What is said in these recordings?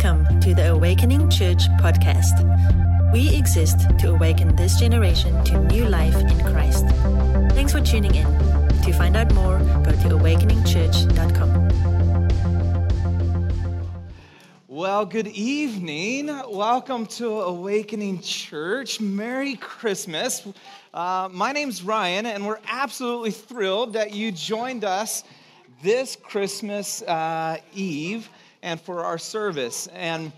Welcome to the Awakening Church podcast. We exist to awaken this generation to new life in Christ. Thanks for tuning in. To find out more, go to awakeningchurch.com. Well, good evening. Welcome to Awakening Church. Merry Christmas. Uh, my name's Ryan, and we're absolutely thrilled that you joined us this Christmas uh, Eve and for our service. And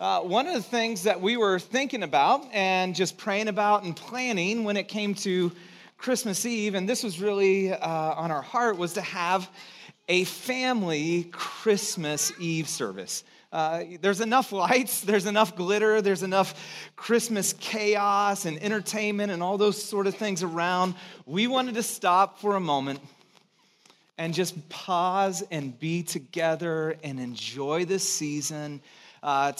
uh, one of the things that we were thinking about and just praying about and planning when it came to Christmas Eve, and this was really uh, on our heart, was to have a family Christmas Eve service. Uh, there's enough lights, there's enough glitter, there's enough Christmas chaos and entertainment and all those sort of things around. We wanted to stop for a moment and just pause and be together and enjoy this season. Uh,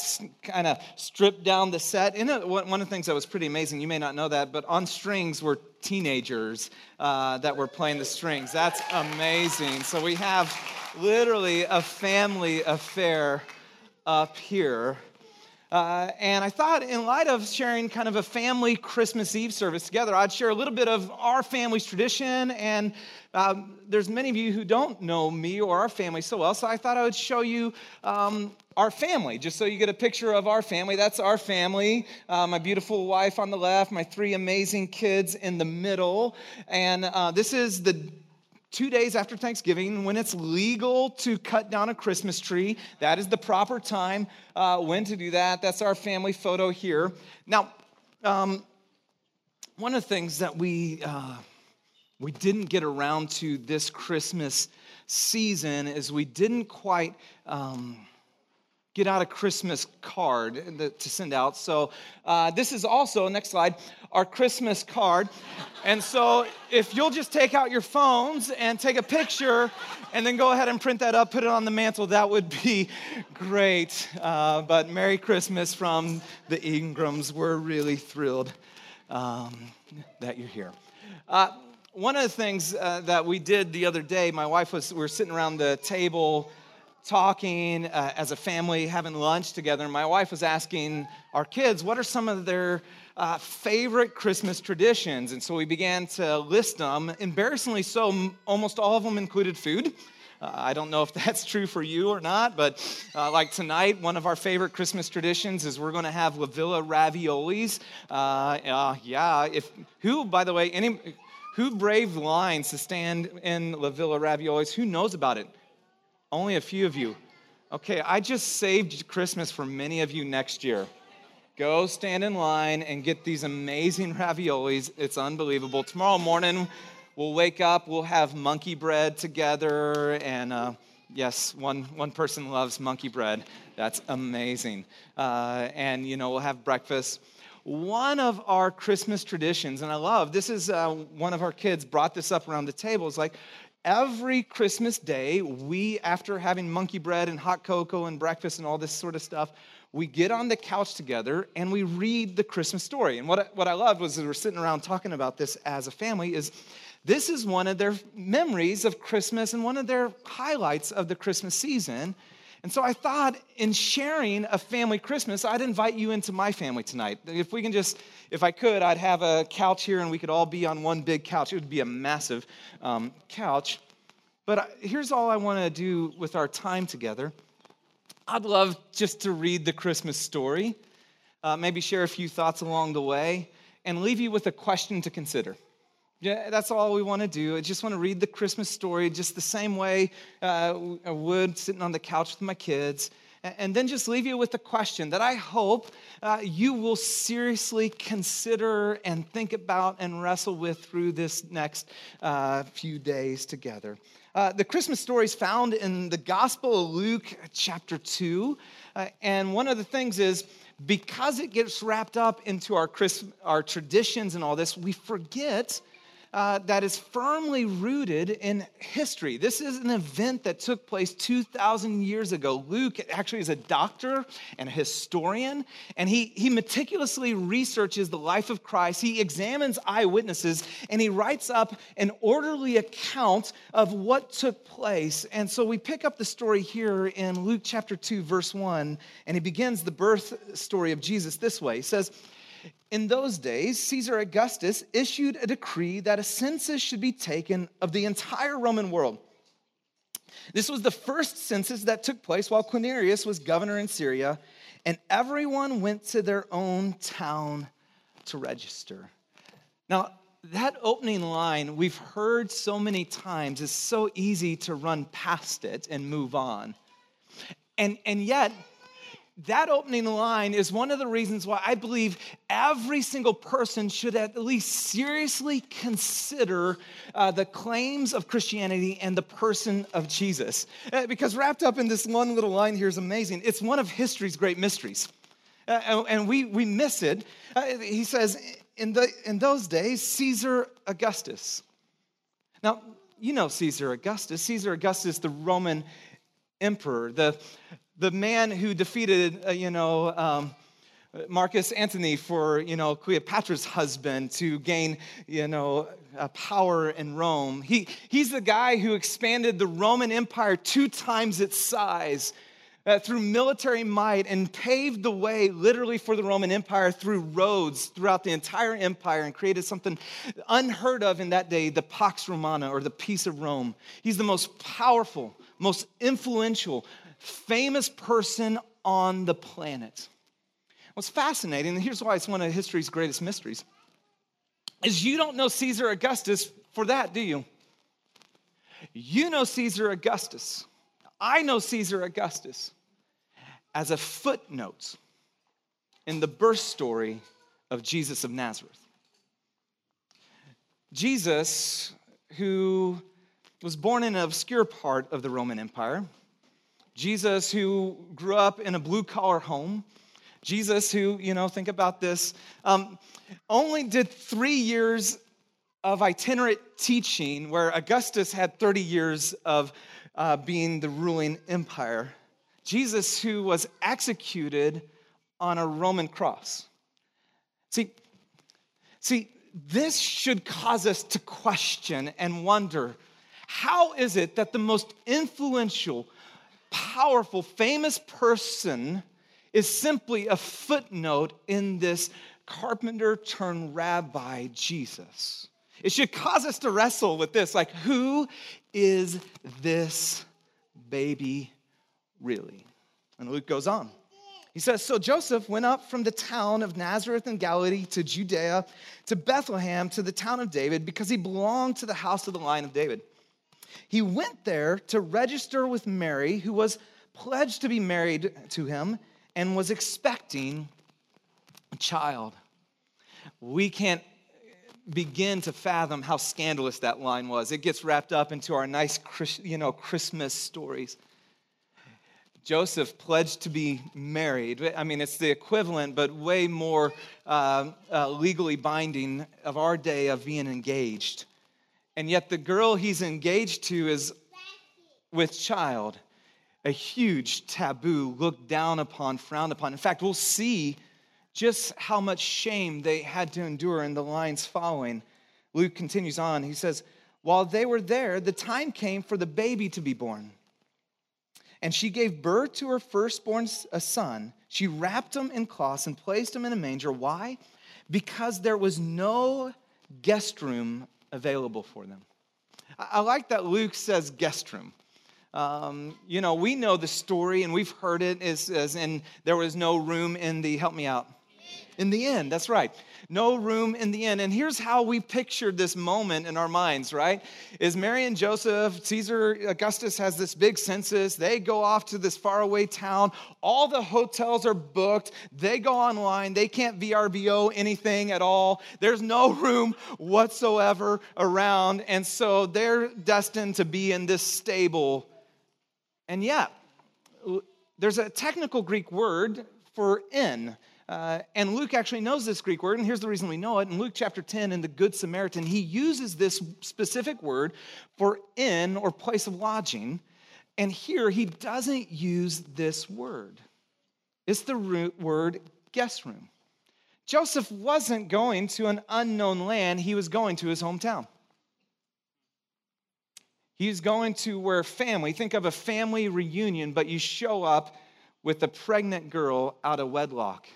kind of strip down the set. And one of the things that was pretty amazing, you may not know that, but on strings were teenagers uh, that were playing the strings. That's amazing. So we have literally a family affair up here. Uh, and I thought, in light of sharing kind of a family Christmas Eve service together, I'd share a little bit of our family's tradition and um, there's many of you who don't know me or our family so well, so I thought I would show you um, our family, just so you get a picture of our family. That's our family. Uh, my beautiful wife on the left, my three amazing kids in the middle. And uh, this is the two days after Thanksgiving, when it's legal to cut down a Christmas tree. That is the proper time uh, when to do that. That's our family photo here. Now, um, one of the things that we uh, we didn't get around to this Christmas season is we didn't quite um, get out a Christmas card to send out. So uh, this is also, next slide, our Christmas card. And so if you'll just take out your phones and take a picture and then go ahead and print that up, put it on the mantle, that would be great. Uh, but Merry Christmas from the Ingrams. We're really thrilled um, that you're here. Uh, one of the things uh, that we did the other day, my wife was, we were sitting around the table talking uh, as a family, having lunch together, and my wife was asking our kids, what are some of their uh, favorite Christmas traditions? And so we began to list them. Embarrassingly so, almost all of them included food. Uh, I don't know if that's true for you or not, but uh, like tonight, one of our favorite Christmas traditions is we're going to have La Villa raviolis. Uh, uh, yeah, if who, by the way, any who braved lines to stand in La Villa Raviolis? Who knows about it? Only a few of you. Okay, I just saved Christmas for many of you next year. Go stand in line and get these amazing raviolis. It's unbelievable. Tomorrow morning, we'll wake up, we'll have monkey bread together, and uh, yes, one, one person loves monkey bread. That's amazing. Uh, and, you know, we'll have breakfast one of our Christmas traditions, and I love this is uh, one of our kids brought this up around the table. It's like every Christmas day, we, after having monkey bread and hot cocoa and breakfast and all this sort of stuff, we get on the couch together and we read the Christmas story. And what, what I loved was we were sitting around talking about this as a family is this is one of their memories of Christmas and one of their highlights of the Christmas season and so I thought in sharing a family Christmas, I'd invite you into my family tonight. If we can just, if I could, I'd have a couch here and we could all be on one big couch. It would be a massive um, couch. But here's all I want to do with our time together. I'd love just to read the Christmas story, uh, maybe share a few thoughts along the way, and leave you with a question to consider. Yeah, that's all we want to do. I just want to read the Christmas story just the same way uh, I would sitting on the couch with my kids. And then just leave you with a question that I hope uh, you will seriously consider and think about and wrestle with through this next uh, few days together. Uh, the Christmas story is found in the Gospel of Luke, chapter 2. Uh, and one of the things is, because it gets wrapped up into our, Christ- our traditions and all this, we forget uh, that is firmly rooted in history. This is an event that took place 2,000 years ago. Luke actually is a doctor and a historian, and he, he meticulously researches the life of Christ. He examines eyewitnesses, and he writes up an orderly account of what took place. And so we pick up the story here in Luke chapter 2, verse 1, and he begins the birth story of Jesus this way. He says, in those days, Caesar Augustus issued a decree that a census should be taken of the entire Roman world. This was the first census that took place while Quirinius was governor in Syria, and everyone went to their own town to register. Now, that opening line we've heard so many times is so easy to run past it and move on. And, and yet, that opening line is one of the reasons why I believe every single person should at least seriously consider uh, the claims of Christianity and the person of Jesus. Uh, because wrapped up in this one little line here is amazing. It's one of history's great mysteries. Uh, and we, we miss it. Uh, he says, in, the, in those days, Caesar Augustus. Now, you know Caesar Augustus. Caesar Augustus, the Roman emperor, the, the man who defeated, uh, you know, um, Marcus Antony for, you know, Cleopatra's husband to gain, you know, uh, power in Rome. He, he's the guy who expanded the Roman Empire two times its size uh, through military might and paved the way literally for the Roman Empire through roads throughout the entire empire and created something unheard of in that day, the Pax Romana or the peace of Rome. He's the most powerful, most influential, famous person on the planet. What's fascinating, and here's why it's one of history's greatest mysteries, is you don't know Caesar Augustus for that, do you? You know Caesar Augustus. I know Caesar Augustus as a footnote in the birth story of Jesus of Nazareth. Jesus, who was born in an obscure part of the Roman Empire, Jesus, who grew up in a blue collar home, Jesus, who, you know, think about this, um, only did three years of itinerant teaching, where Augustus had 30 years of uh, being the ruling empire. Jesus, who was executed on a Roman cross. See, see, this should cause us to question and wonder how is it that the most influential, powerful, famous person is simply a footnote in this carpenter turned rabbi, Jesus. It should cause us to wrestle with this like, who is this baby really? And Luke goes on. He says, So Joseph went up from the town of Nazareth in Galilee to Judea, to Bethlehem, to the town of David, because he belonged to the house of the line of David. He went there to register with Mary, who was pledged to be married to him and was expecting a child. We can't begin to fathom how scandalous that line was. It gets wrapped up into our nice, you know, Christmas stories. Joseph pledged to be married. I mean, it's the equivalent, but way more uh, uh, legally binding of our day of being engaged. And yet, the girl he's engaged to is with child, a huge taboo, looked down upon, frowned upon. In fact, we'll see just how much shame they had to endure in the lines following. Luke continues on. He says, While they were there, the time came for the baby to be born. And she gave birth to her firstborn, a son. She wrapped him in cloths and placed him in a manger. Why? Because there was no guest room available for them. I like that Luke says guest room. Um, you know, we know the story and we've heard it as, as in there was no room in the, help me out, in the end. That's right no room in the end. And here's how we pictured this moment in our minds, right? Is Mary and Joseph, Caesar Augustus has this big census. They go off to this faraway town. All the hotels are booked. They go online. They can't VRBO anything at all. There's no room whatsoever around. And so they're destined to be in this stable. And yet, there's a technical Greek word for inn Uh, and Luke actually knows this Greek word, and here's the reason we know it. In Luke chapter 10, in the Good Samaritan, he uses this specific word for inn or place of lodging. And here he doesn't use this word, it's the root word guest room. Joseph wasn't going to an unknown land, he was going to his hometown. He's going to where family, think of a family reunion, but you show up with a pregnant girl out of wedlock.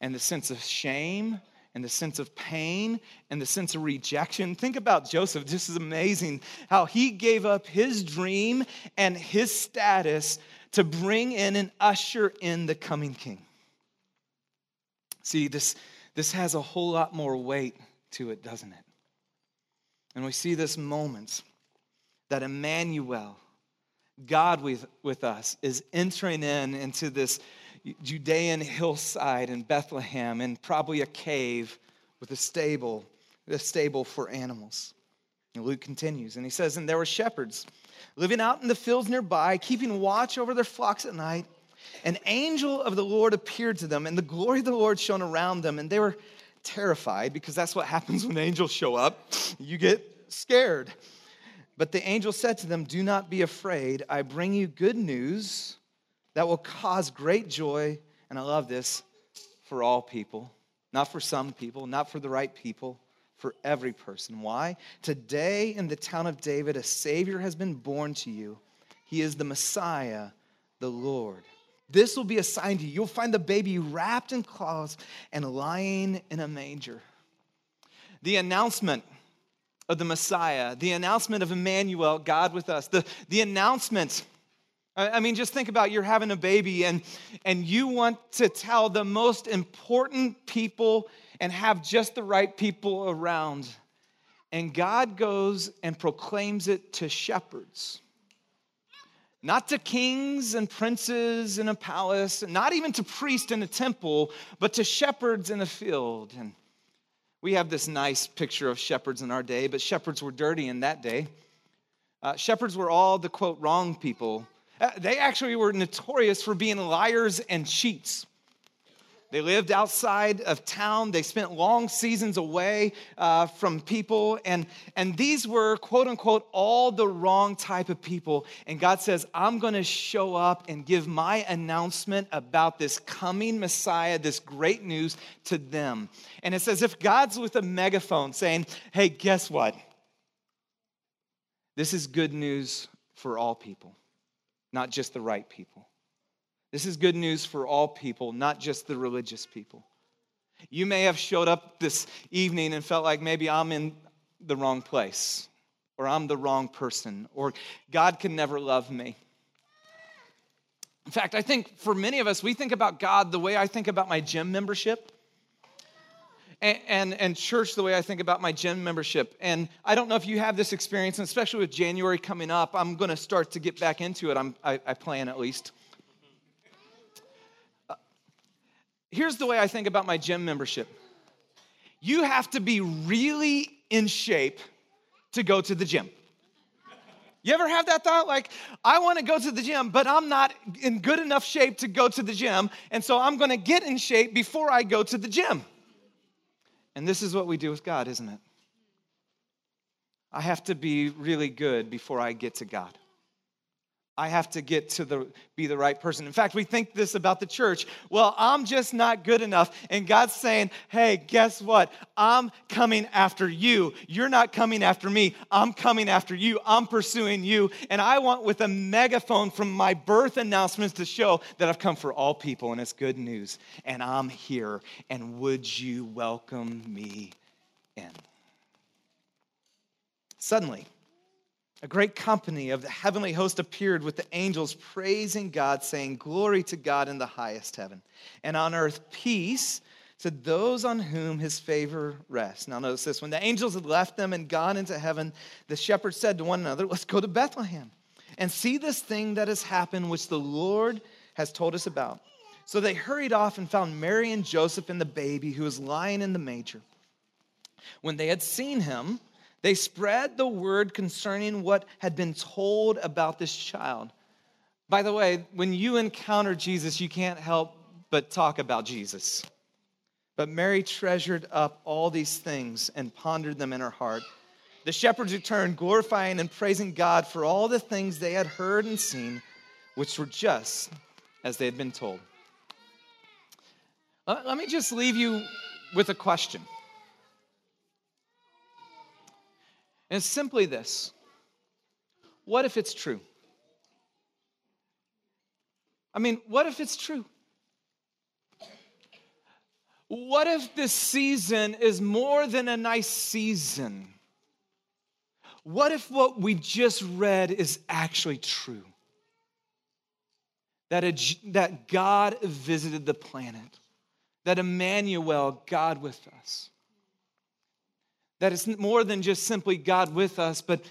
And the sense of shame and the sense of pain and the sense of rejection. Think about Joseph. This is amazing how he gave up his dream and his status to bring in and usher in the coming king. See, this, this has a whole lot more weight to it, doesn't it? And we see this moment that Emmanuel, God with, with us, is entering in into this Judean hillside in Bethlehem and probably a cave with a stable, a stable for animals. And Luke continues, and he says, And there were shepherds living out in the fields nearby, keeping watch over their flocks at night. An angel of the Lord appeared to them, and the glory of the Lord shone around them, and they were terrified because that's what happens when angels show up. You get scared. But the angel said to them, Do not be afraid. I bring you good news that will cause great joy, and I love this, for all people. Not for some people, not for the right people, for every person. Why? Today in the town of David, a Savior has been born to you. He is the Messiah, the Lord. This will be a sign to you. You'll find the baby wrapped in cloths and lying in a manger. The announcement of the Messiah, the announcement of Emmanuel, God with us, the, the announcement. I mean, just think about you're having a baby and, and you want to tell the most important people and have just the right people around. And God goes and proclaims it to shepherds. Not to kings and princes in a palace, not even to priests in a temple, but to shepherds in a field. And we have this nice picture of shepherds in our day, but shepherds were dirty in that day. Uh, shepherds were all the quote wrong people. Uh, they actually were notorious for being liars and cheats. They lived outside of town. They spent long seasons away uh, from people. And, and these were, quote unquote, all the wrong type of people. And God says, I'm going to show up and give my announcement about this coming Messiah, this great news to them. And it's as if God's with a megaphone saying, Hey, guess what? This is good news for all people, not just the right people. This is good news for all people, not just the religious people. You may have showed up this evening and felt like maybe I'm in the wrong place, or I'm the wrong person, or God can never love me. In fact, I think for many of us, we think about God the way I think about my gym membership. And, and, church the way I think about my gym membership. And I don't know if you have this experience, and especially with January coming up, I'm going to start to get back into it. I'm, I, I plan at least. Uh, here's the way I think about my gym membership you have to be really in shape to go to the gym. You ever have that thought? Like, I want to go to the gym, but I'm not in good enough shape to go to the gym, and so I'm going to get in shape before I go to the gym. And this is what we do with God, isn't it? I have to be really good before I get to God. I have to get to the be the right person. In fact, we think this about the church. Well, I'm just not good enough. And God's saying, "Hey, guess what? I'm coming after you. You're not coming after me. I'm coming after you. I'm pursuing you. And I want with a megaphone from my birth announcements to show that I've come for all people and it's good news. And I'm here. And would you welcome me in?" Suddenly, a great company of the heavenly host appeared with the angels praising God, saying, Glory to God in the highest heaven, and on earth peace to those on whom his favor rests. Now, notice this when the angels had left them and gone into heaven, the shepherds said to one another, Let's go to Bethlehem and see this thing that has happened, which the Lord has told us about. So they hurried off and found Mary and Joseph and the baby who was lying in the manger. When they had seen him, they spread the word concerning what had been told about this child. By the way, when you encounter Jesus, you can't help but talk about Jesus. But Mary treasured up all these things and pondered them in her heart. The shepherds returned, glorifying and praising God for all the things they had heard and seen, which were just as they had been told. Let me just leave you with a question. And it's simply this What if it's true? I mean, what if it's true? What if this season is more than a nice season? What if what we just read is actually true? That, a, that God visited the planet, that Emmanuel, God with us, that it's more than just simply God with us, but,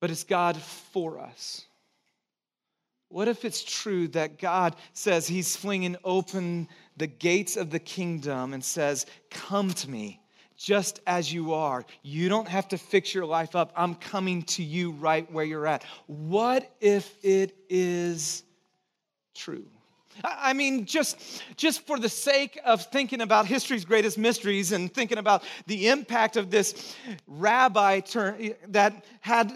but it's God for us. What if it's true that God says He's flinging open the gates of the kingdom and says, Come to me just as you are. You don't have to fix your life up. I'm coming to you right where you're at. What if it is true? I mean, just, just for the sake of thinking about history's greatest mysteries and thinking about the impact of this rabbi that had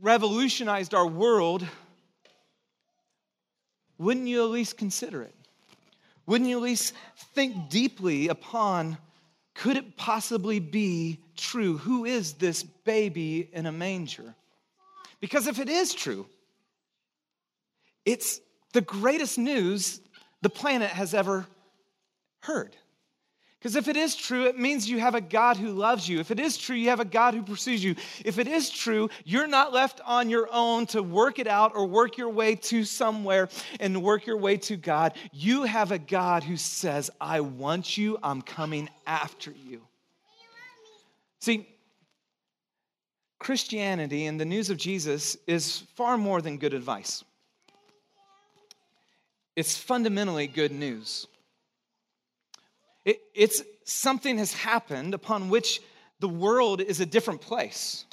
revolutionized our world wouldn't you at least consider it? Wouldn't you at least think deeply upon could it possibly be true? Who is this baby in a manger? Because if it is true, it's the greatest news the planet has ever heard. Because if it is true, it means you have a God who loves you. If it is true, you have a God who pursues you. If it is true, you're not left on your own to work it out or work your way to somewhere and work your way to God. You have a God who says, I want you, I'm coming after you. See, Christianity and the news of Jesus is far more than good advice, it's fundamentally good news. It, it's something has happened upon which the world is a different place.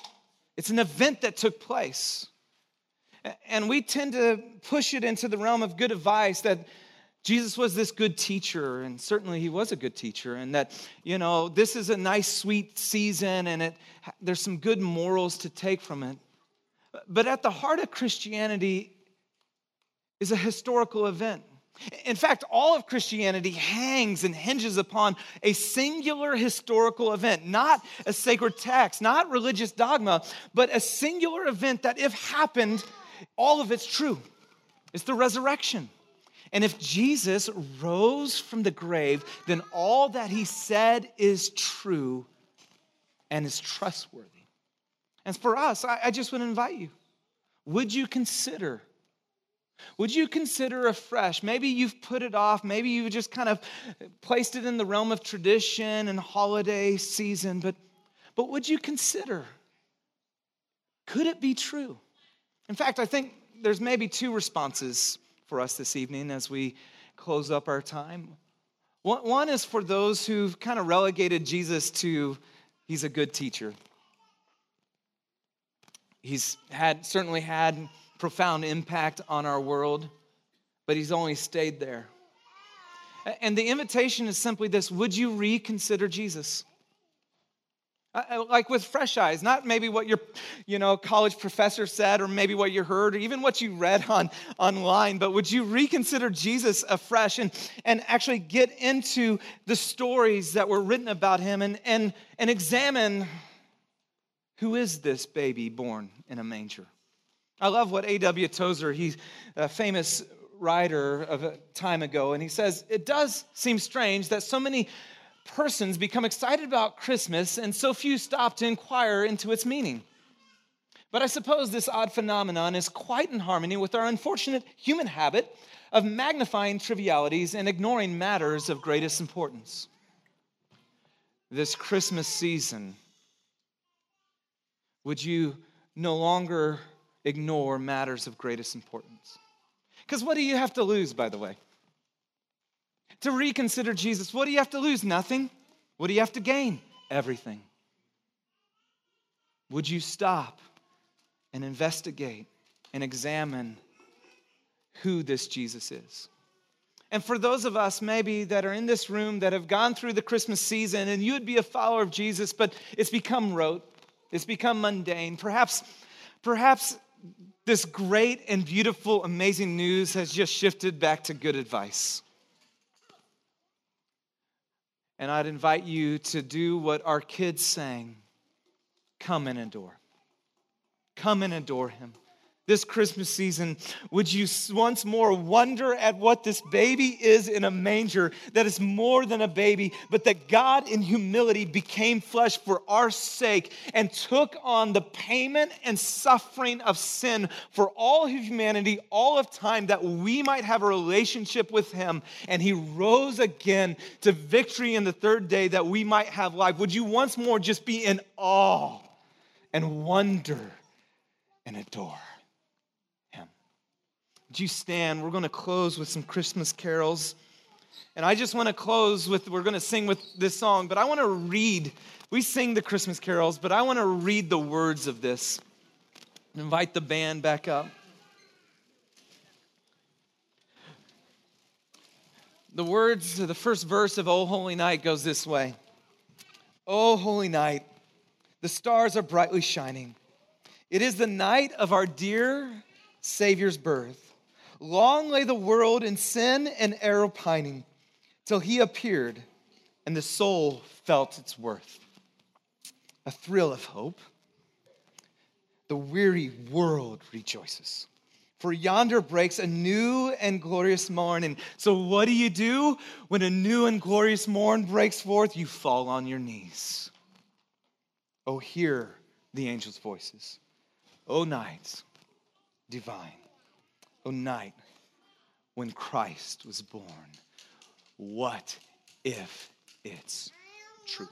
It's an event that took place. And we tend to push it into the realm of good advice that Jesus was this good teacher, and certainly he was a good teacher, and that, you know, this is a nice, sweet season, and it, there's some good morals to take from it. But at the heart of Christianity is a historical event. In fact, all of Christianity hangs and hinges upon a singular historical event, not a sacred text, not religious dogma, but a singular event that, if happened, all of it's true. It's the resurrection. And if Jesus rose from the grave, then all that he said is true and is trustworthy. And for us, I, just to invite you would you consider would you consider afresh? Maybe you've put it off. Maybe you've just kind of placed it in the realm of tradition and holiday season, but, but would you consider? Could it be true? In fact, I think there's maybe two responses for us this evening as we close up our time. One is for those who've kind of relegated Jesus to he's a good teacher. He's had certainly had profound impact on our world, but he's only stayed there. And the invitation is simply this Would you reconsider Jesus? Like with fresh eyes, not maybe what your you know, college professor said or maybe what you heard or even what you read on, online, but would you reconsider Jesus afresh and, and actually get into the stories that were written about him and, and, and examine who is this baby born in a manger? I love what A.W. Tozer, he's a famous writer of a time ago, and he says, It does seem strange that so many persons become excited about Christmas and so few stop to inquire into its meaning. But I suppose this odd phenomenon is quite in harmony with our unfortunate human habit of magnifying trivialities and ignoring matters of greatest importance. This Christmas season, would you no longer ignore matters of greatest importance. Because what do you have to lose, by the way? To reconsider Jesus, what do you have to lose? Nothing. What do you have to gain? Everything. Would you stop and investigate and examine who this Jesus is? And for those of us maybe that are in this room that have gone through the Christmas season and you would be a follower of Jesus, but it's become rote, it's become mundane. Perhaps, perhaps this great and beautiful, amazing news has just shifted back to good advice. And I'd invite you to do what our kids sang come and adore. Come and adore him this Christmas season, would you once more wonder at what this baby is in a manger that is more than a baby, but that God in humility became flesh for our sake and took on the payment and suffering of sin for all humanity, all of time, that we might have a relationship with Him. And He rose again to victory in the third day that we might have life. Would you once more just be in awe and wonder and adore? Would you stand? We're going to close with some Christmas carols. And I just want to close with, we're going to sing with this song, but I want to read. We sing the Christmas carols, but I want to read the words of this. Invite the band back up. The words, the first verse of O Holy Night goes this way O Holy Night, the stars are brightly shining. It is the night of our dear Savior's birth. Long lay the world in sin and error pining, till he appeared, and the soul felt its worth. A thrill of hope. The weary world rejoices. For yonder breaks a new and glorious morn. And so, what do you do when a new and glorious morn breaks forth? You fall on your knees. Oh, hear the angels' voices. Oh, nights divine. O night when Christ was born. What if it's true?